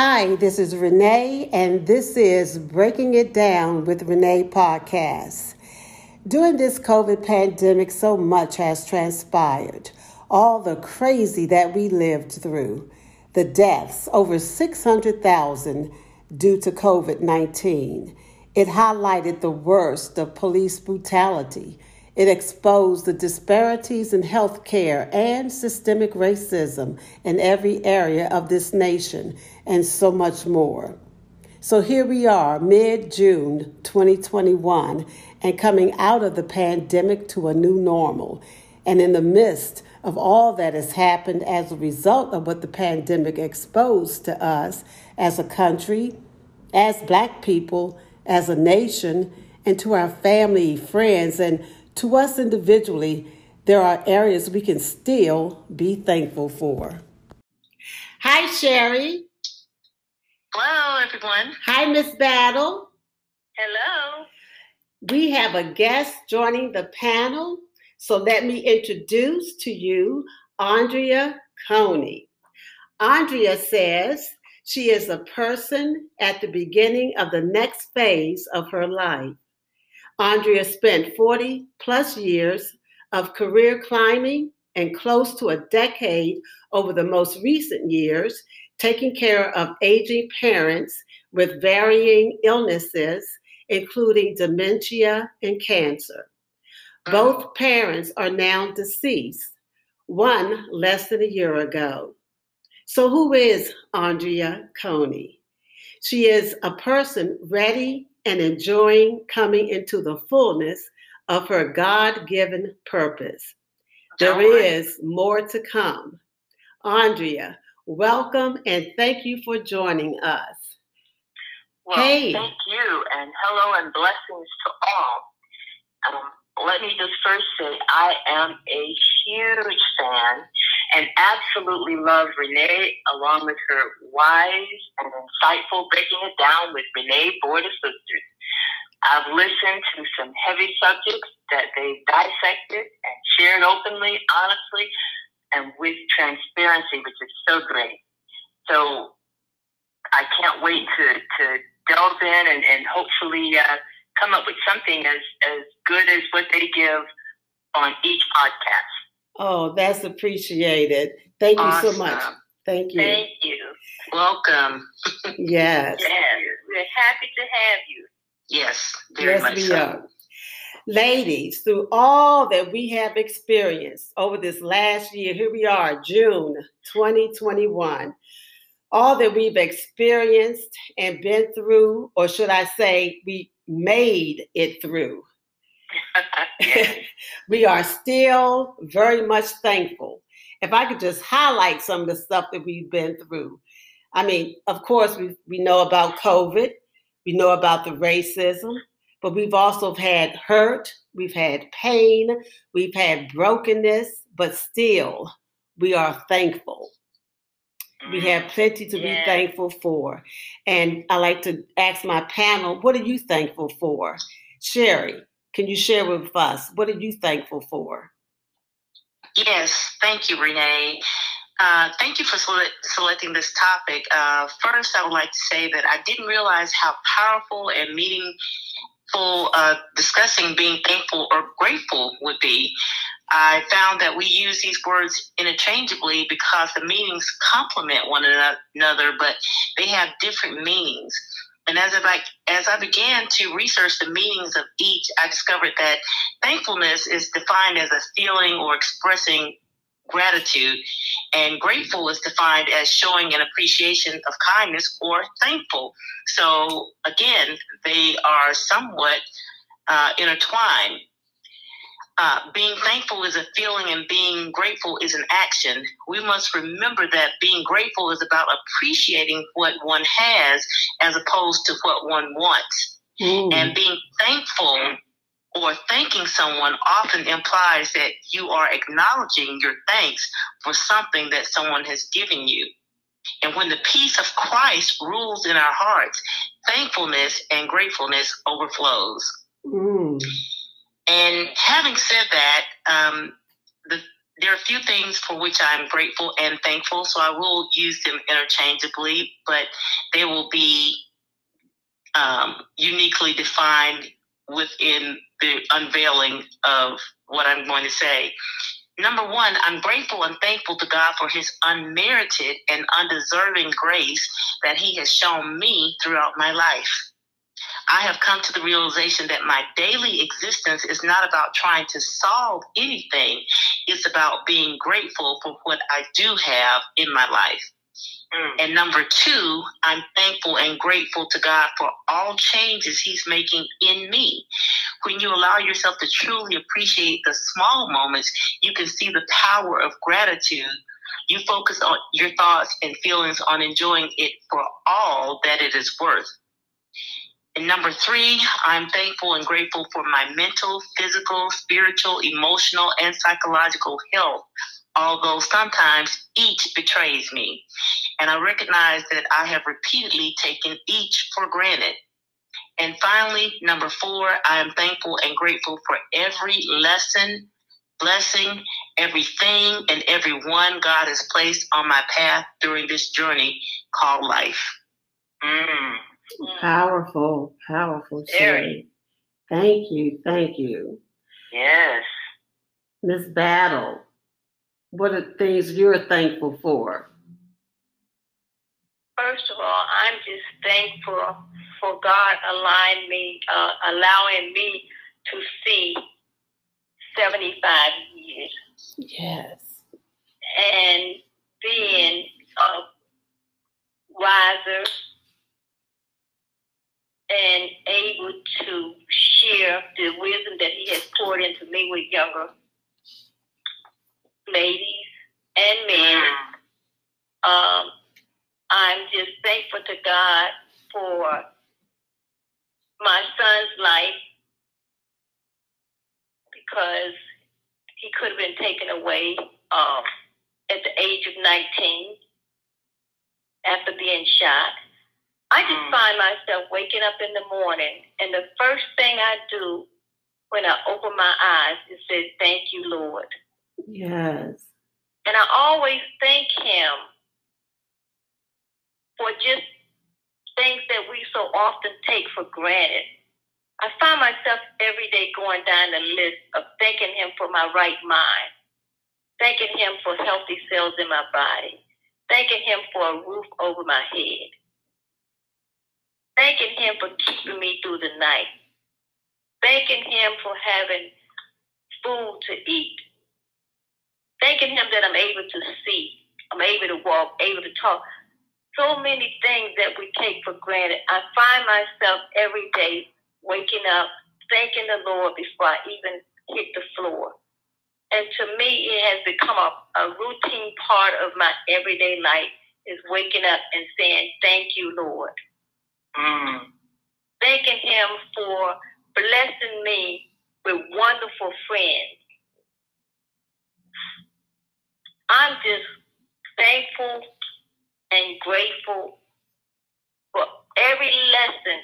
Hi, this is Renee, and this is Breaking It Down with Renee podcast. During this COVID pandemic, so much has transpired. All the crazy that we lived through, the deaths, over 600,000 due to COVID 19. It highlighted the worst of police brutality it exposed the disparities in health care and systemic racism in every area of this nation, and so much more. So here we are, mid June 2021, and coming out of the pandemic to a new normal. And in the midst of all that has happened as a result of what the pandemic exposed to us as a country, as Black people, as a nation, and to our family, friends, and to us individually, there are areas we can still be thankful for. Hi, Sherry. Hello, everyone. Hi, Miss Battle. Hello. We have a guest joining the panel. So let me introduce to you Andrea Coney. Andrea says she is a person at the beginning of the next phase of her life. Andrea spent 40 plus years of career climbing and close to a decade over the most recent years taking care of aging parents with varying illnesses, including dementia and cancer. Mm. Both parents are now deceased, one less than a year ago. So, who is Andrea Coney? She is a person ready and enjoying coming into the fullness of her God given purpose. There is more to come. Andrea, welcome and thank you for joining us. Well, hey. thank you, and hello and blessings to all. Um, let me just first say I am a huge fan and absolutely love Renee along with her wise and insightful Breaking It Down with Renee Board of Sisters. I've listened to some heavy subjects that they dissected and shared openly, honestly, and with transparency, which is so great. So I can't wait to, to delve in and, and hopefully uh, come up with something as, as good as what they give on each podcast. Oh, that's appreciated. Thank awesome. you so much. Thank you. Thank you. Welcome. yes. yes. We're happy to have you. Yes, yes, we so. are. Ladies, through all that we have experienced over this last year, here we are, June 2021. All that we've experienced and been through, or should I say, we made it through. we are still very much thankful. If I could just highlight some of the stuff that we've been through. I mean, of course, we, we know about COVID, we know about the racism, but we've also had hurt, we've had pain, we've had brokenness, but still, we are thankful. We have mm-hmm. plenty to yeah. be thankful for. And I like to ask my panel, what are you thankful for? Sherry, can you share with us what are you thankful for? Yes, thank you, Renee. Uh, thank you for sele- selecting this topic. Uh, first, I would like to say that I didn't realize how powerful and meaningful uh, discussing being thankful or grateful would be. I found that we use these words interchangeably because the meanings complement one another, but they have different meanings. And as I as I began to research the meanings of each, I discovered that thankfulness is defined as a feeling or expressing gratitude, and grateful is defined as showing an appreciation of kindness or thankful. So again, they are somewhat uh, intertwined. Uh, being thankful is a feeling and being grateful is an action. We must remember that being grateful is about appreciating what one has as opposed to what one wants. Mm. And being thankful or thanking someone often implies that you are acknowledging your thanks for something that someone has given you. And when the peace of Christ rules in our hearts, thankfulness and gratefulness overflows. Mm. And having said that, um, the there are a few things for which I'm grateful and thankful, so I will use them interchangeably, but they will be um, uniquely defined within the unveiling of what I'm going to say. Number one, I'm grateful and thankful to God for his unmerited and undeserving grace that he has shown me throughout my life. I have come to the realization that my daily existence is not about trying to solve anything. It's about being grateful for what I do have in my life. Mm. And number two, I'm thankful and grateful to God for all changes He's making in me. When you allow yourself to truly appreciate the small moments, you can see the power of gratitude. You focus on your thoughts and feelings on enjoying it for all that it is worth. And number three, I'm thankful and grateful for my mental, physical, spiritual, emotional, and psychological health, although sometimes each betrays me. And I recognize that I have repeatedly taken each for granted. And finally, number four, I am thankful and grateful for every lesson, blessing, everything, and everyone God has placed on my path during this journey called life. Mm. Powerful, powerful Sherry. Thank you, thank you. Yes. Miss Battle, what are things you're thankful for? First of all, I'm just thankful for God allowing me, uh, allowing me to see 75 years. Yes. And being a wiser and able to share the wisdom that He has poured into me with younger ladies and men. Um, I'm just thankful to God for my son's life because he could have been taken away um, at the age of 19 after being shot. I just mm. find myself waking up in the morning, and the first thing I do when I open my eyes is say, Thank you, Lord. Yes. And I always thank Him for just things that we so often take for granted. I find myself every day going down the list of thanking Him for my right mind, thanking Him for healthy cells in my body, thanking Him for a roof over my head, thanking Him for keeping me through the night, thanking Him for having food to eat, thanking Him that I'm able to see, I'm able to walk, able to talk. So many things that we take for granted. I find myself every day waking up, thanking the Lord before I even hit the floor. And to me, it has become a, a routine part of my everyday life is waking up and saying, Thank you, Lord. Mm. Thanking Him for blessing me with wonderful friends. I'm just thankful and grateful for every lesson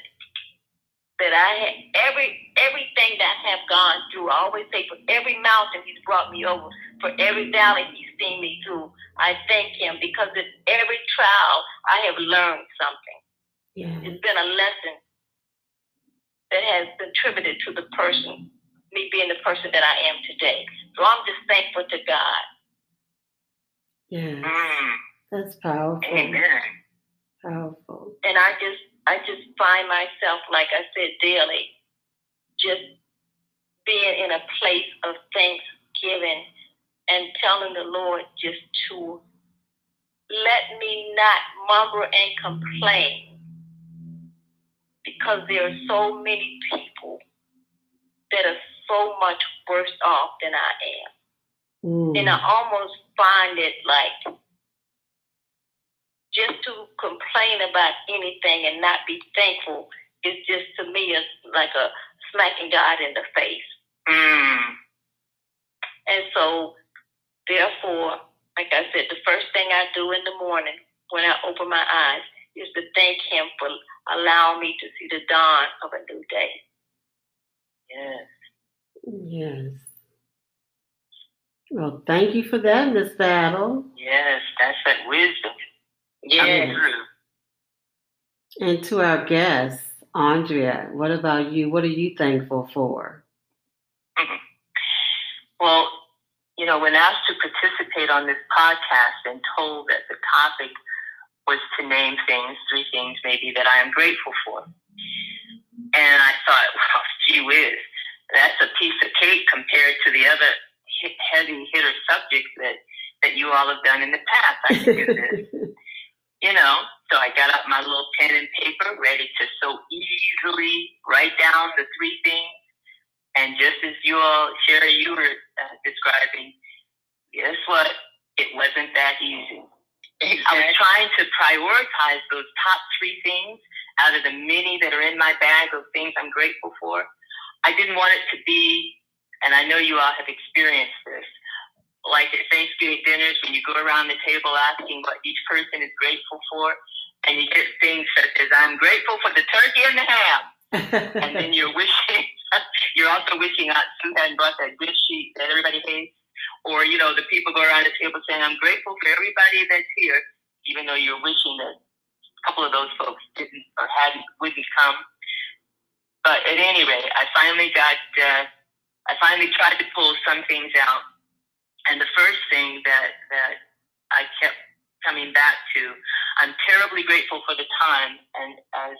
that I had, every everything that I have gone through. I always say, for every mountain He's brought me over, for every valley He's seen me through. I thank Him because in every trial I have learned something. Yeah. It's been a lesson that has contributed to the person, me being the person that I am today. So I'm just thankful to God. Yeah. Mm. That's powerful. Amen. Powerful. And I just I just find myself, like I said, daily, just being in a place of thanksgiving and telling the Lord just to let me not mumble and complain because there are so many people that are so much worse off than I am. Mm. And I almost find it like just to complain about anything and not be thankful is just to me is like a smacking God in the face. Mm. And so, therefore, like I said, the first thing I do in the morning when I open my eyes is to thank Him for allowing me to see the dawn of a new day. Yes. Yes. Well, thank you for that, Miss Battle. Yes, that's that wisdom. Yeah. And to our guests, Andrea, what about you? What are you thankful for? Mm-hmm. Well, you know, when asked to participate on this podcast and told that the topic was to name things, three things maybe that I am grateful for. And I thought, well, gee whiz, that's a piece of cake compared to the other heavy hitter subjects that, that you all have done in the past. I can do this. you know, so I got out my little pen and paper ready to so easily write down the three things. And just as you all, Sherry, you were uh, describing, guess what? It wasn't that easy. I was trying to prioritize those top three things out of the many that are in my bag of things I'm grateful for. I didn't want it to be and I know you all have experienced this. Like at Thanksgiving dinners, when you go around the table asking what each person is grateful for, and you get things such as, I'm grateful for the turkey and the ham. and then you're wishing, you're also wishing Aunt Sue hadn't brought that dish sheet that everybody hates. Or, you know, the people go around the table saying, I'm grateful for everybody that's here, even though you're wishing that a couple of those folks didn't or hadn't, wouldn't come. But at any rate, I finally got uh, I finally tried to pull some things out. And the first thing that, that I kept coming back to, I'm terribly grateful for the time, and as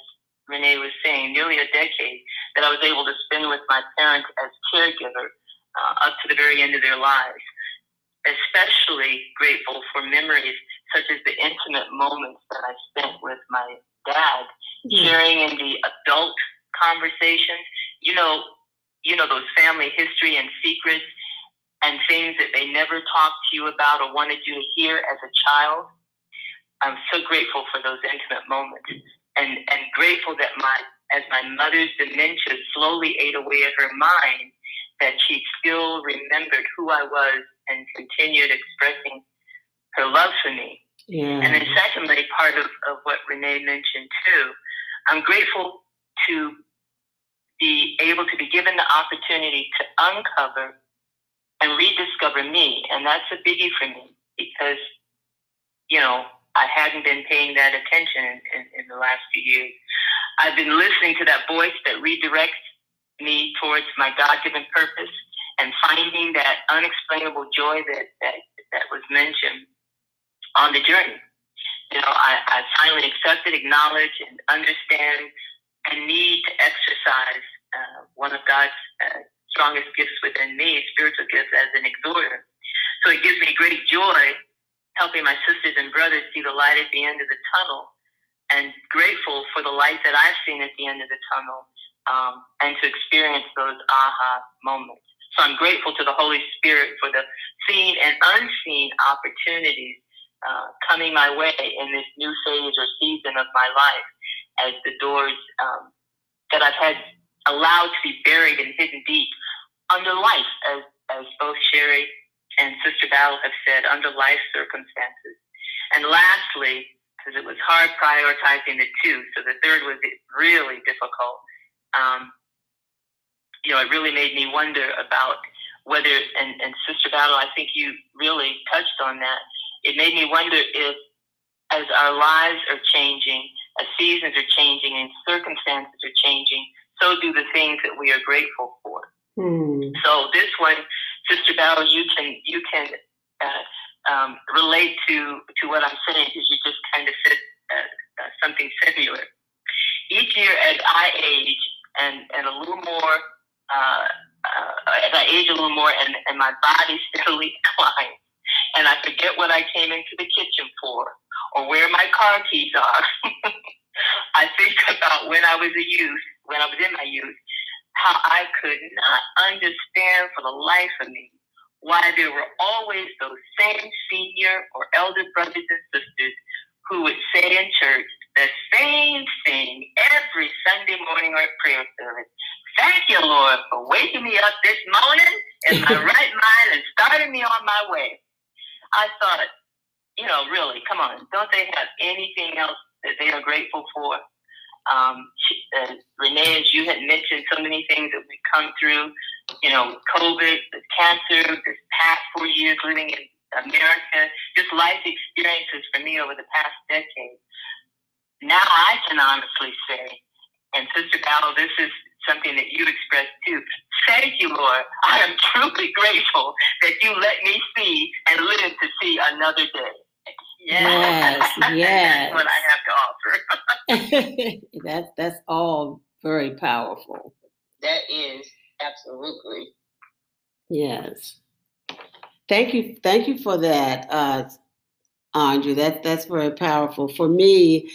Renee was saying, nearly a decade that I was able to spend with my parents as caregiver uh, up to the very end of their lives. Especially grateful for memories such as the intimate moments that I spent with my dad, mm-hmm. sharing in the adult conversations. You know, you know, those family history and secrets and things that they never talked to you about or wanted you to hear as a child. I'm so grateful for those intimate moments and, and grateful that my, as my mother's dementia slowly ate away at her mind, that she still remembered who I was and continued expressing her love for me. Yeah. And then secondly, part of, of what Renee mentioned too, I'm grateful to be able to be given the opportunity to uncover and rediscover me. And that's a biggie for me because, you know, I hadn't been paying that attention in, in, in the last few years. I've been listening to that voice that redirects me towards my God given purpose and finding that unexplainable joy that, that, that was mentioned on the journey. You know, I, I finally accepted, acknowledge, and understand the need to exercise uh, one of God's uh, strongest gifts within me, spiritual gifts, as an exhorter. So it gives me great joy helping my sisters and brothers see the light at the end of the tunnel and grateful for the light that I've seen at the end of the tunnel um, and to experience those aha moments. So I'm grateful to the Holy Spirit for the seen and unseen opportunities uh, coming my way in this new phase or season of my life as the doors um, that I've had allowed to be buried and hidden deep under life, as, as both Sherry and Sister Battle have said, under life circumstances. And lastly, because it was hard prioritizing the two, so the third was really difficult. Um, you know, it really made me wonder about whether, and, and Sister Battle, I think you really touched on that. It made me wonder if, as our lives are changing, as seasons are changing, and circumstances are changing, so do the things that we are grateful for. Hmm. So this one, Sister Battle, you can you can uh, um, relate to to what I'm saying because you just kind of said uh, uh, something similar. Each year, as I age and and a little more, uh, uh, as I age a little more, and and my body steadily declines, and I forget what I came into the kitchen for or where my car keys are. I think about when I was a youth when I was in my youth, how I could not understand for the life of me why there were always those same senior or elder brothers and sisters who would say in church the same thing every Sunday morning or at prayer service. Thank you, Lord, for waking me up this morning in my right mind and starting me on my way. I thought, you know, really, come on, don't they have anything else that they are grateful for? Um, uh, Renee, as you had mentioned, so many things that we come through you know, COVID, the cancer, this past four years living in America, just life experiences for me over the past decade. Now I can honestly say, and Sister Battle, this is something that you expressed too. Thank you, Lord. I am truly grateful that you let me see and live to see another day. Yes, yes. that's what I have to offer. that's that's all very powerful. That is absolutely. Yes. Thank you. Thank you for that, uh, Andrea. That that's very powerful. For me,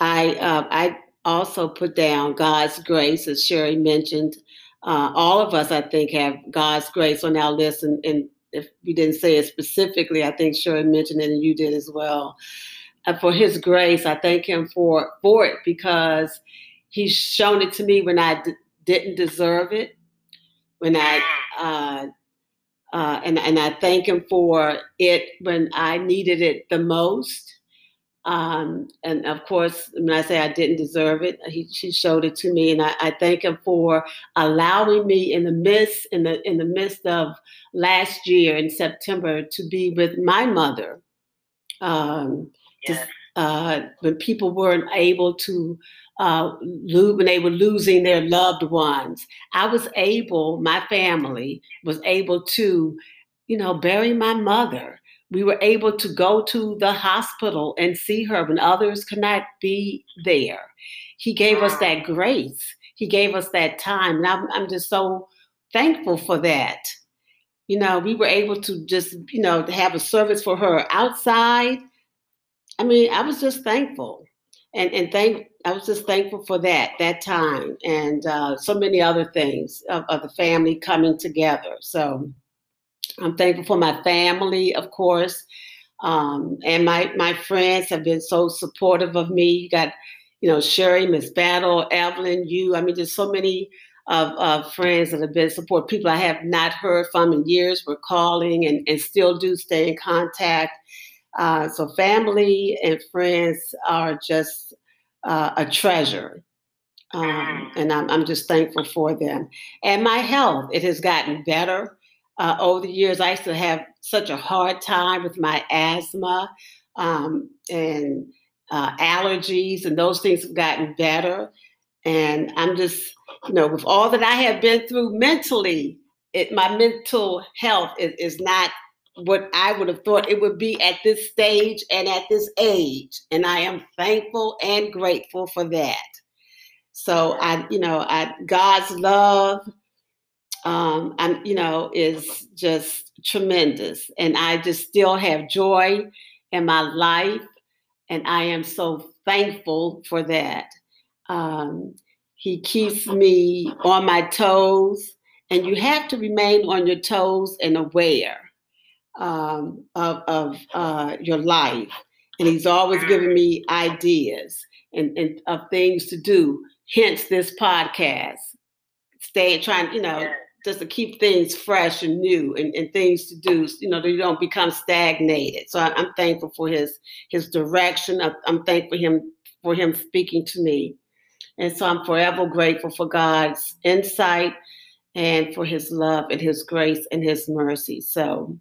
I uh, I also put down God's grace, as Sherry mentioned. Uh, all of us, I think, have God's grace on our list, and, and if you didn't say it specifically, I think Sherry mentioned it, and you did as well. Uh, for His grace, I thank Him for for it because He's shown it to me when I d- didn't deserve it, when I uh, uh, and and I thank Him for it when I needed it the most. Um, and of course, when I say I didn't deserve it, he, she showed it to me, and I, I, thank him for allowing me in the midst in the in the midst of last year in September to be with my mother. Um, yes. just, uh, when people weren't able to uh, lose, when they were losing their loved ones, I was able, my family was able to, you know, bury my mother we were able to go to the hospital and see her when others could not be there. He gave us that grace. He gave us that time. And I'm, I'm just so thankful for that. You know, we were able to just, you know, have a service for her outside. I mean, I was just thankful. And, and thank I was just thankful for that that time and uh, so many other things of, of the family coming together. So I'm thankful for my family, of course, um, and my my friends have been so supportive of me. You got, you know, Sherry, Miss Battle, Evelyn, you. I mean, there's so many of, of friends that have been support. People I have not heard from in years were calling and, and still do stay in contact. Uh, so family and friends are just uh, a treasure. Um, and I'm, I'm just thankful for them. And my health, it has gotten better uh, over the years. I used to have such a hard time with my asthma um, and uh, allergies, and those things have gotten better. And I'm just, you know, with all that I have been through mentally, it, my mental health is, is not what I would have thought it would be at this stage and at this age. And I am thankful and grateful for that. So I, you know, I, God's love um, I'm, you know, is just tremendous. And I just still have joy in my life. And I am so thankful for that. Um, he keeps me on my toes. And you have to remain on your toes and aware um, of, of uh, your life. And he's always giving me ideas and, and of things to do. Hence this podcast. Stay trying, you know, just to keep things fresh and new and, and things to do, you know, that you don't become stagnated. So I, am thankful for his his direction. I'm thankful for him for him speaking to me. And so I'm forever grateful for God's insight and for his love and his grace and his mercy. So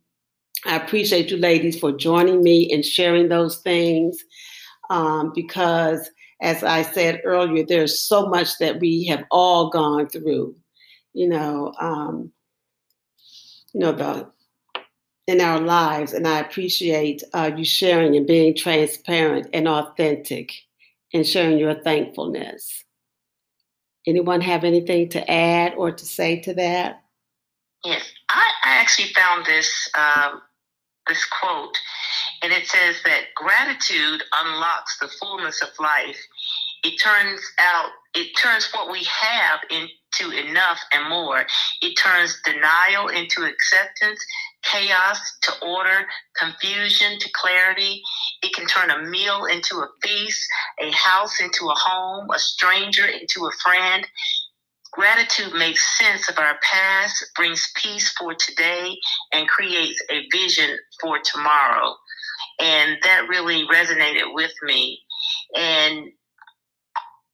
I appreciate you ladies for joining me and sharing those things um, because, as I said earlier, there's so much that we have all gone through you know, um, you know, the in our lives. And I appreciate uh, you sharing and being transparent and authentic and sharing your thankfulness. Anyone have anything to add or to say to that? Yes, I, I actually found this um, this quote, and it says that gratitude unlocks the fullness of life. It turns out it turns what we have into enough and more. It turns denial into acceptance, chaos to order, confusion to clarity. It can turn a meal into a feast, a house into a home, a stranger into a friend. Gratitude makes sense of our past, brings peace for today, and creates a vision for tomorrow. And that really resonated with me. And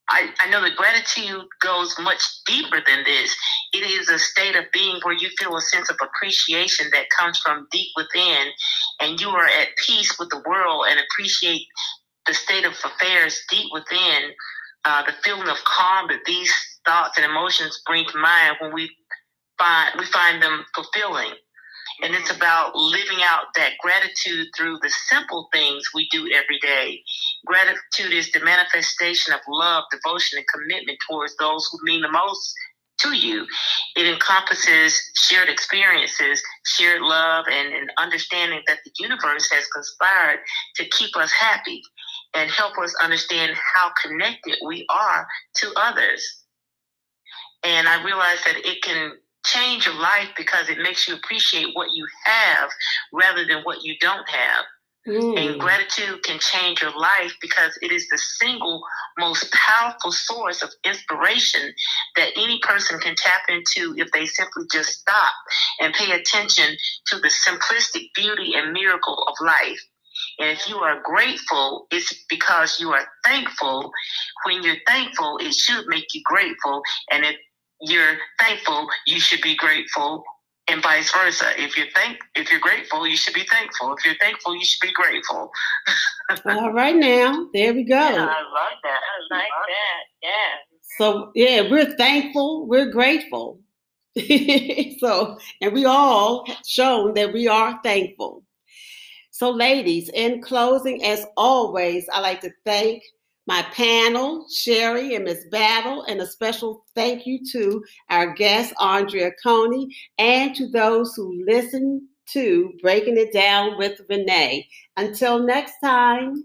I, I know that gratitude goes much deeper than this. It is a state of being where you feel a sense of appreciation that comes from deep within, and you are at peace with the world and appreciate the state of affairs deep within. Uh, the feeling of calm that these thoughts and emotions bring to mind when we find we find them fulfilling. And it's about living out that gratitude through the simple things we do every day. Gratitude is the manifestation of love, devotion, and commitment towards those who mean the most to you. It encompasses shared experiences, shared love, and an understanding that the universe has conspired to keep us happy and help us understand how connected we are to others. And I realize that it can change your life because it makes you appreciate what you have rather than what you don't have. Mm. And gratitude can change your life because it is the single most powerful source of inspiration that any person can tap into if they simply just stop and pay attention to the simplistic beauty and miracle of life. And if you are grateful, it's because you are thankful. When you're thankful, it should make you grateful. And if you're thankful, you should be grateful, and vice versa. If you're thank if you're grateful, you should be thankful. If you're thankful, you should be grateful. All right now. There we go. Yeah, I love that. I like that. Yeah. So yeah, we're thankful, we're grateful. so and we all shown that we are thankful. So, ladies, in closing, as always, I like to thank my panel, Sherry and Miss Battle, and a special thank you to our guest, Andrea Coney, and to those who listen to Breaking It Down with Renee. Until next time.